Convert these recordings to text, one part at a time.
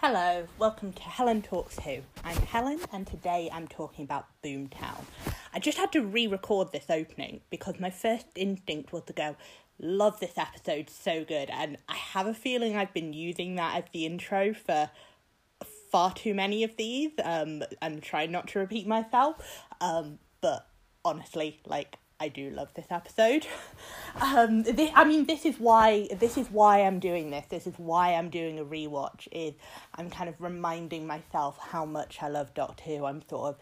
Hello, welcome to Helen Talks Who. I'm Helen, and today I'm talking about Boomtown. I just had to re record this opening because my first instinct was to go, Love this episode, so good. And I have a feeling I've been using that as the intro for far too many of these um, and trying not to repeat myself. Um, but honestly, like, I do love this episode. Um, this, I mean, this is why this is why I'm doing this. This is why I'm doing a rewatch. Is I'm kind of reminding myself how much I love Doctor Who. I'm sort of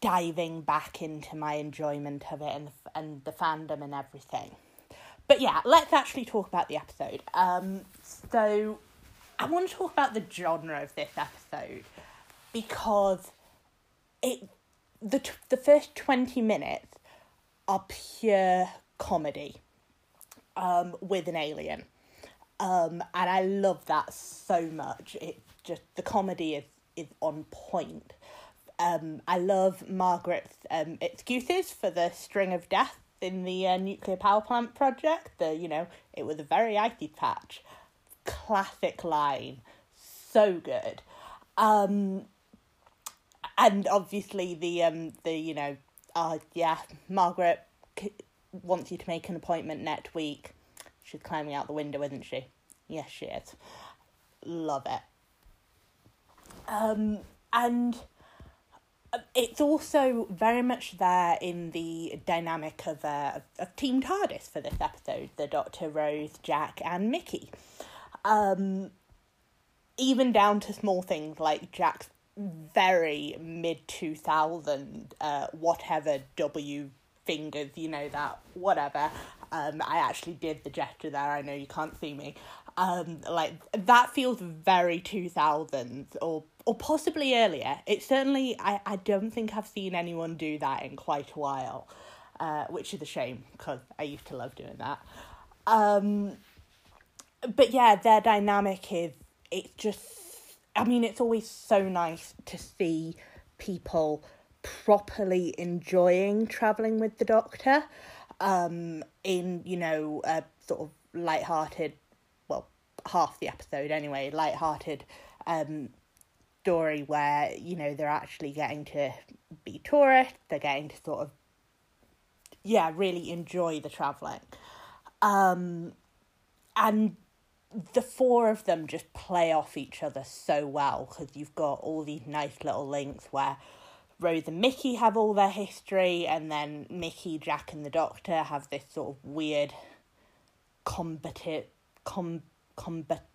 diving back into my enjoyment of it and and the fandom and everything. But yeah, let's actually talk about the episode. Um, so I want to talk about the genre of this episode because it the the first twenty minutes are pure comedy um, with an alien. Um, and I love that so much. It just the comedy is is on point. Um, I love Margaret's um, excuses for the string of death in the uh, nuclear power plant project. The you know it was a very icy patch. Classic line, so good. Um, and obviously the um the you know uh yeah Margaret wants you to make an appointment next week. She's climbing out the window, isn't she? Yes, she is. Love it. Um, and it's also very much there in the dynamic of, uh, of Team TARDIS for this episode the Doctor, Rose, Jack, and Mickey. Um, even down to small things like Jack's very mid 2000 uh, whatever W fingers, you know, that whatever. Um, I actually did the gesture there. I know you can't see me. Um, like that feels very two thousands or or possibly earlier. It certainly I, I don't think I've seen anyone do that in quite a while, uh, which is a shame because I used to love doing that. Um, but yeah, their dynamic is it's just. I mean, it's always so nice to see people properly enjoying traveling with the doctor um in you know a sort of light-hearted well half the episode anyway light-hearted um story where you know they're actually getting to be tourists they're getting to sort of yeah really enjoy the traveling. Um and the four of them just play off each other so well because you've got all these nice little links where Rose and Mickey have all their history, and then Mickey, Jack, and the Doctor have this sort of weird, combative, com, combat,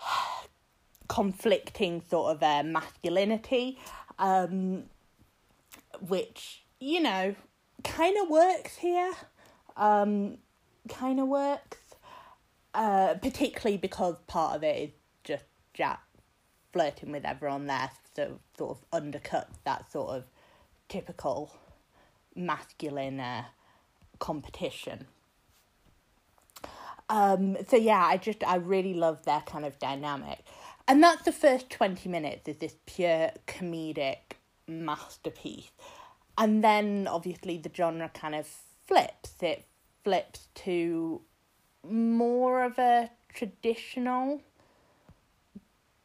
conflicting sort of uh, masculinity, um, which you know kind of works here. Um, kind of works, uh, particularly because part of it is just Jack flirting with everyone there so sort of undercut that sort of typical masculine uh, competition. Um, so yeah, I just I really love their kind of dynamic, and that's the first twenty minutes is this pure comedic masterpiece, and then obviously the genre kind of flips. It flips to more of a traditional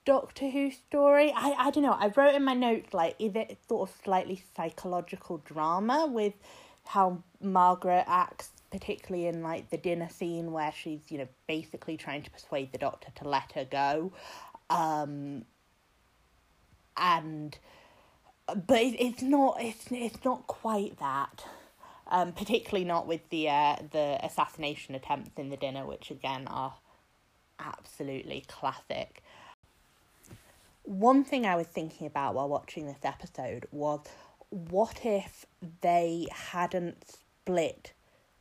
Doctor Who story. I, I don't know. I wrote in my notes like is it sort of slightly psychological drama with how Margaret acts, particularly in like the dinner scene where she's you know basically trying to persuade the Doctor to let her go, um, and but it, it's not it's it's not quite that. Um, particularly not with the uh, the assassination attempts in the dinner, which again are absolutely classic one thing I was thinking about while watching this episode was what if they hadn't split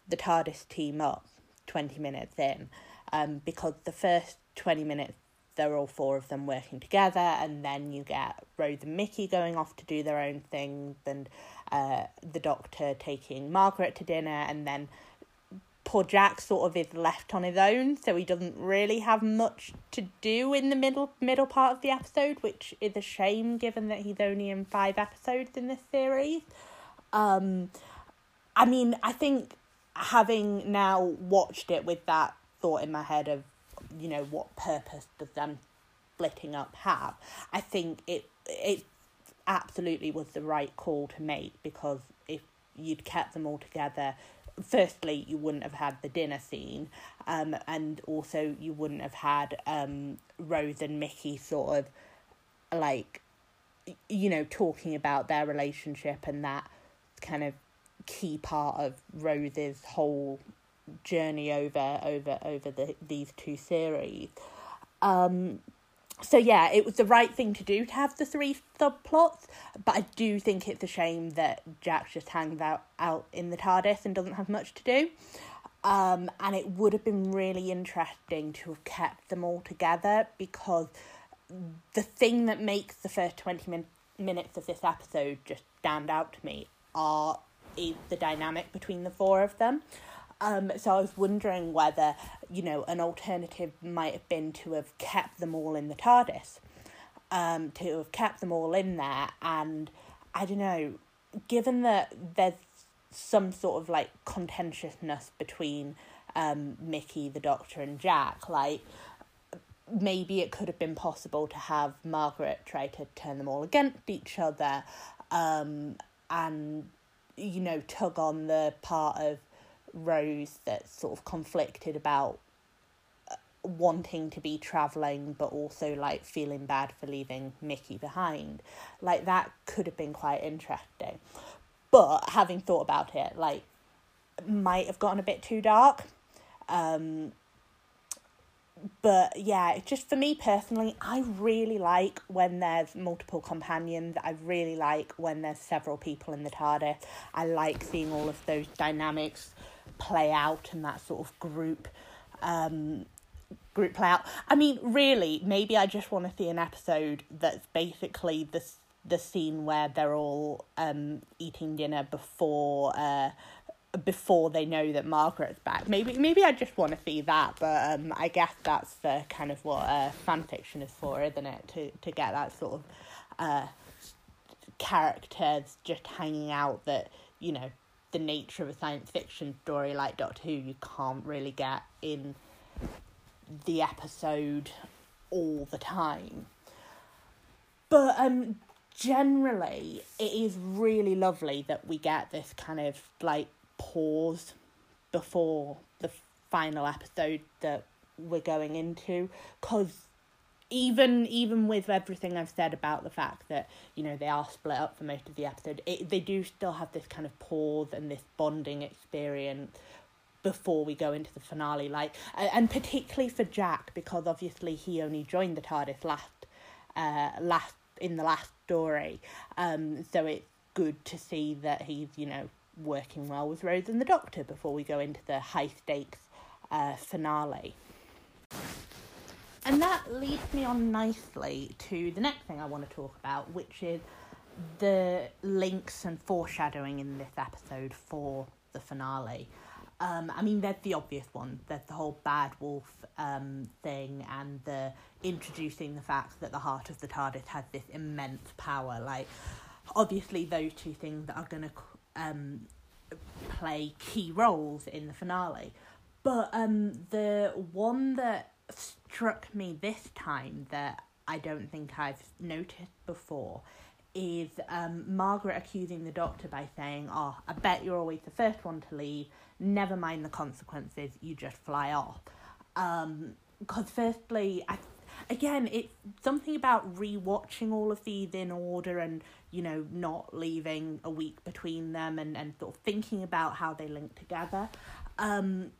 the TARDIS team up 20 minutes in? Um, because the first 20 minutes, they're all four of them working together, and then you get Rose and Mickey going off to do their own things, and uh, the doctor taking Margaret to dinner, and then poor Jack sort of is left on his own, so he doesn't really have much to do in the middle middle part of the episode, which is a shame given that he's only in five episodes in this series. Um, I mean, I think having now watched it with that thought in my head of, you know, what purpose does them splitting up have. I think it it absolutely was the right call to make because if you'd kept them all together, firstly you wouldn't have had the dinner scene, um, and also you wouldn't have had um Rose and Mickey sort of like you know talking about their relationship and that kind of key part of Rose's whole journey over over over the these two series. Um, so yeah, it was the right thing to do to have the three subplots, but I do think it's a shame that Jack just hangs out out in the TARDIS and doesn't have much to do. Um, and it would have been really interesting to have kept them all together because the thing that makes the first 20 min- minutes of this episode just stand out to me are is the dynamic between the four of them. Um, so I was wondering whether, you know, an alternative might have been to have kept them all in the TARDIS, um, to have kept them all in there. And I don't know, given that there's some sort of like contentiousness between um, Mickey, the Doctor, and Jack, like maybe it could have been possible to have Margaret try to turn them all against each other um, and, you know, tug on the part of Rose that sort of conflicted about uh, wanting to be traveling but also like feeling bad for leaving Mickey behind. Like that could have been quite interesting. But having thought about it, like might have gotten a bit too dark. Um but yeah, just for me personally, I really like when there's multiple companions. I really like when there's several people in the TARDIS. I like seeing all of those dynamics play out and that sort of group um group play out. I mean, really, maybe I just want to see an episode that's basically the the scene where they're all um eating dinner before uh before they know that Margaret's back. Maybe maybe I just want to see that, but um, I guess that's the kind of what uh, fan fiction is for, isn't it? To to get that sort of uh, characters just hanging out that you know the nature of a science fiction story like Doctor Who you can't really get in the episode all the time. But um generally it is really lovely that we get this kind of like pause before the final episode that we're going into because even even with everything I've said about the fact that you know they are split up for most of the episode, it, they do still have this kind of pause and this bonding experience before we go into the finale. Like, and particularly for Jack because obviously he only joined the TARDIS last, uh, last in the last story. Um, so it's good to see that he's you know working well with Rose and the Doctor before we go into the high stakes uh, finale. And that leads me on nicely to the next thing I want to talk about, which is the links and foreshadowing in this episode for the finale. Um, I mean, there's the obvious one. There's the whole bad wolf um, thing and the introducing the fact that the heart of the TARDIS has this immense power. Like, obviously, those two things are going to um, play key roles in the finale. But um, the one that struck me this time that I don't think I've noticed before is um, Margaret accusing the doctor by saying, Oh, I bet you're always the first one to leave. Never mind the consequences, you just fly off. Because, um, firstly, I, again, it's something about rewatching all of these in order and, you know, not leaving a week between them and, and sort of thinking about how they link together. Um,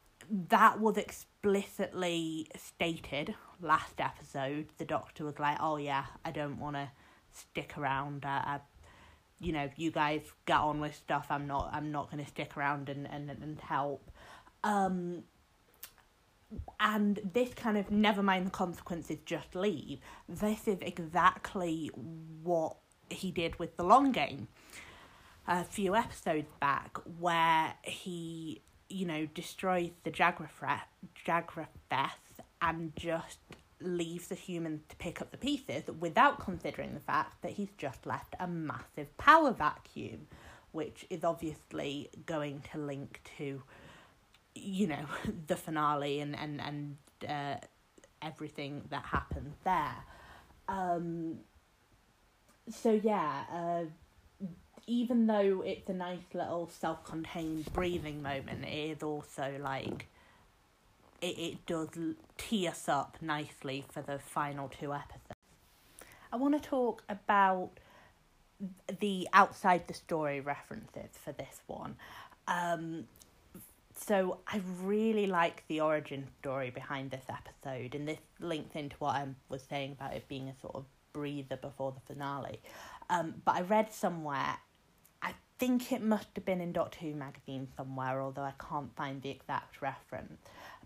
that was explicitly stated last episode. The doctor was like, "Oh yeah, I don't want to stick around. I, I, you know, you guys get on with stuff. I'm not. I'm not going to stick around and and and help." Um, and this kind of never mind the consequences, just leave. This is exactly what he did with the long game a few episodes back, where he you know, destroys the Jagrafess, and just leaves the humans to pick up the pieces without considering the fact that he's just left a massive power vacuum, which is obviously going to link to, you know, the finale and and and uh, everything that happens there. Um, so yeah, uh, even though it's a nice little self-contained breathing moment, it is also like it, it does tee us up nicely for the final two episodes. I want to talk about the outside the story references for this one. Um, so I really like the origin story behind this episode, and this links into what I was saying about it being a sort of breather before the finale. Um, but I read somewhere, I think it must have been in Doctor Who magazine somewhere, although I can't find the exact reference.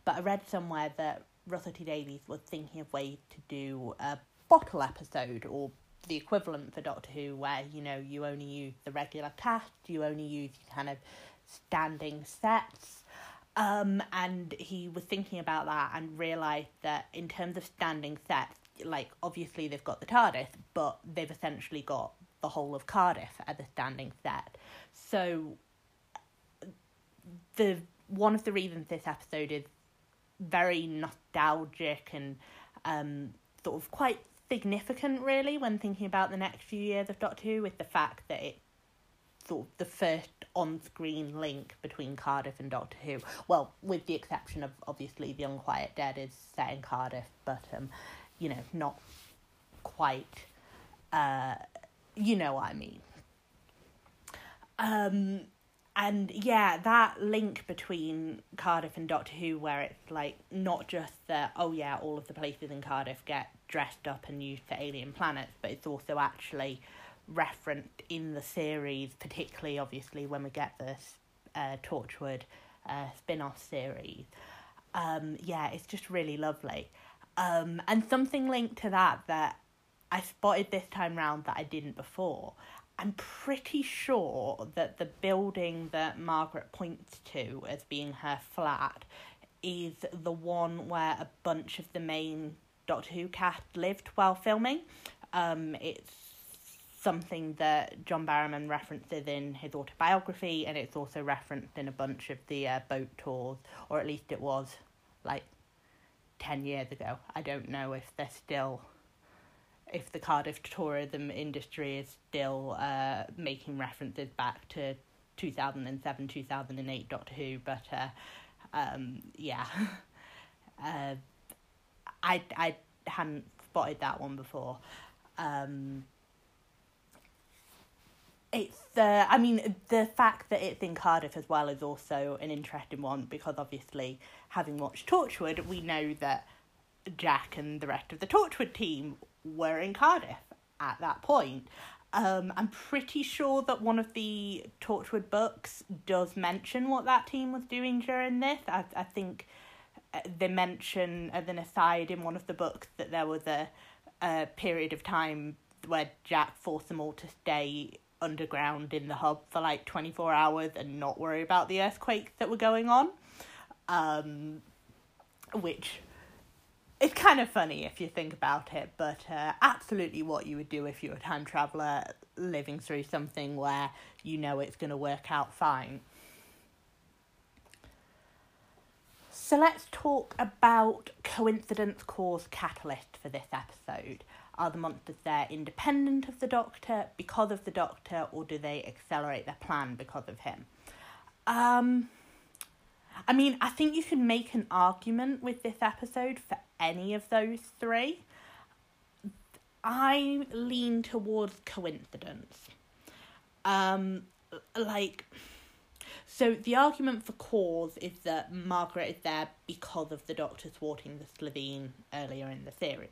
But I read somewhere that Russell T Davies was thinking of ways to do a bottle episode or the equivalent for Doctor Who, where you know you only use the regular cast, you only use kind of standing sets. Um, and he was thinking about that and realised that in terms of standing sets, like obviously they've got the TARDIS, but they've essentially got the whole of Cardiff as a standing set. So the one of the reasons this episode is very nostalgic and um, sort of quite significant, really, when thinking about the next few years of Doctor Who, with the fact that it's sort of the first on screen link between Cardiff and Doctor Who. Well, with the exception of obviously The Unquiet Dead is set in Cardiff, but um, you know, not quite uh you know what I mean. Um and yeah, that link between Cardiff and Doctor Who, where it's like not just that, oh yeah, all of the places in Cardiff get dressed up and used for alien planets, but it's also actually referenced in the series, particularly obviously when we get this uh, Torchwood uh, spin off series. Um, yeah, it's just really lovely. Um, and something linked to that that I spotted this time round that I didn't before. I'm pretty sure that the building that Margaret points to as being her flat is the one where a bunch of the main Doctor Who cast lived while filming. Um, it's something that John Barrowman references in his autobiography, and it's also referenced in a bunch of the uh, boat tours, or at least it was like 10 years ago. I don't know if they're still, if the Cardiff tourism industry is still uh, making references back to 2007, 2008 Doctor Who, but uh, um, yeah. uh, I, I hadn't spotted that one before. Um, it's the I mean the fact that it's in Cardiff as well is also an interesting one because obviously having watched Torchwood we know that Jack and the rest of the Torchwood team were in Cardiff at that point. Um, I'm pretty sure that one of the Torchwood books does mention what that team was doing during this. I I think uh, they mention as an aside in one of the books that there was a a period of time where Jack forced them all to stay underground in the hub for like 24 hours and not worry about the earthquakes that were going on. Um, which is kind of funny if you think about it, but uh, absolutely what you would do if you were a time traveler living through something where you know it's going to work out fine. So let's talk about coincidence cause catalyst for this episode. Are the monsters there independent of the Doctor, because of the Doctor, or do they accelerate their plan because of him? Um, I mean, I think you can make an argument with this episode for any of those three. I lean towards coincidence. Um, like, so the argument for cause is that Margaret is there because of the Doctor thwarting the Slitheen earlier in the series.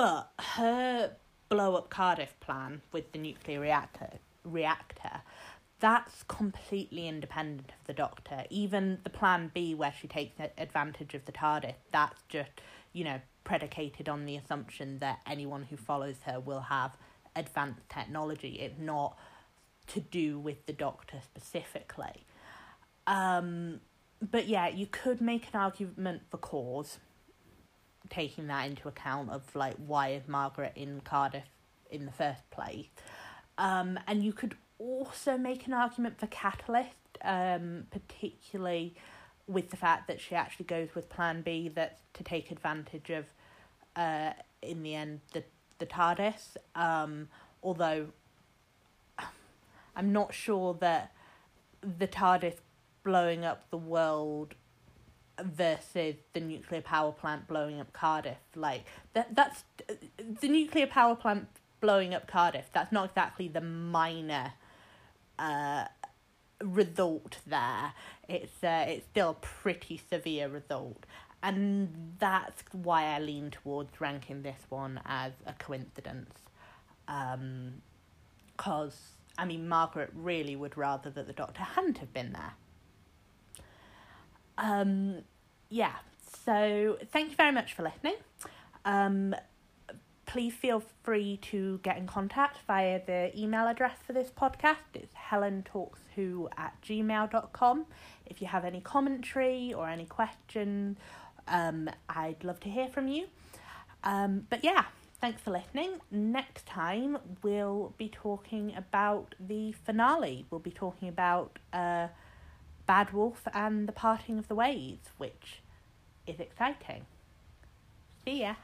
But her blow up Cardiff plan with the nuclear reactor reactor that's completely independent of the doctor. Even the plan B where she takes advantage of the TARDIS, that's just, you know, predicated on the assumption that anyone who follows her will have advanced technology. It's not to do with the doctor specifically. Um, but yeah, you could make an argument for cause taking that into account of like why is Margaret in Cardiff in the first place. Um, and you could also make an argument for Catalyst, um, particularly with the fact that she actually goes with Plan B that's to take advantage of uh, in the end the the TARDIS. Um, although I'm not sure that the TARDIS blowing up the world versus the nuclear power plant blowing up Cardiff. Like that that's the nuclear power plant blowing up Cardiff. That's not exactly the minor uh, result there. It's uh, it's still a pretty severe result. And that's why I lean towards ranking this one as a coincidence. Um, cause I mean Margaret really would rather that the Doctor hadn't have been there. Um, yeah, so thank you very much for listening. Um, please feel free to get in contact via the email address for this podcast. It's helentalkswho at gmail.com. If you have any commentary or any questions, um, I'd love to hear from you. Um, but yeah, thanks for listening. Next time, we'll be talking about the finale. We'll be talking about uh, Bad Wolf and the Parting of the Ways, which is exciting. See ya.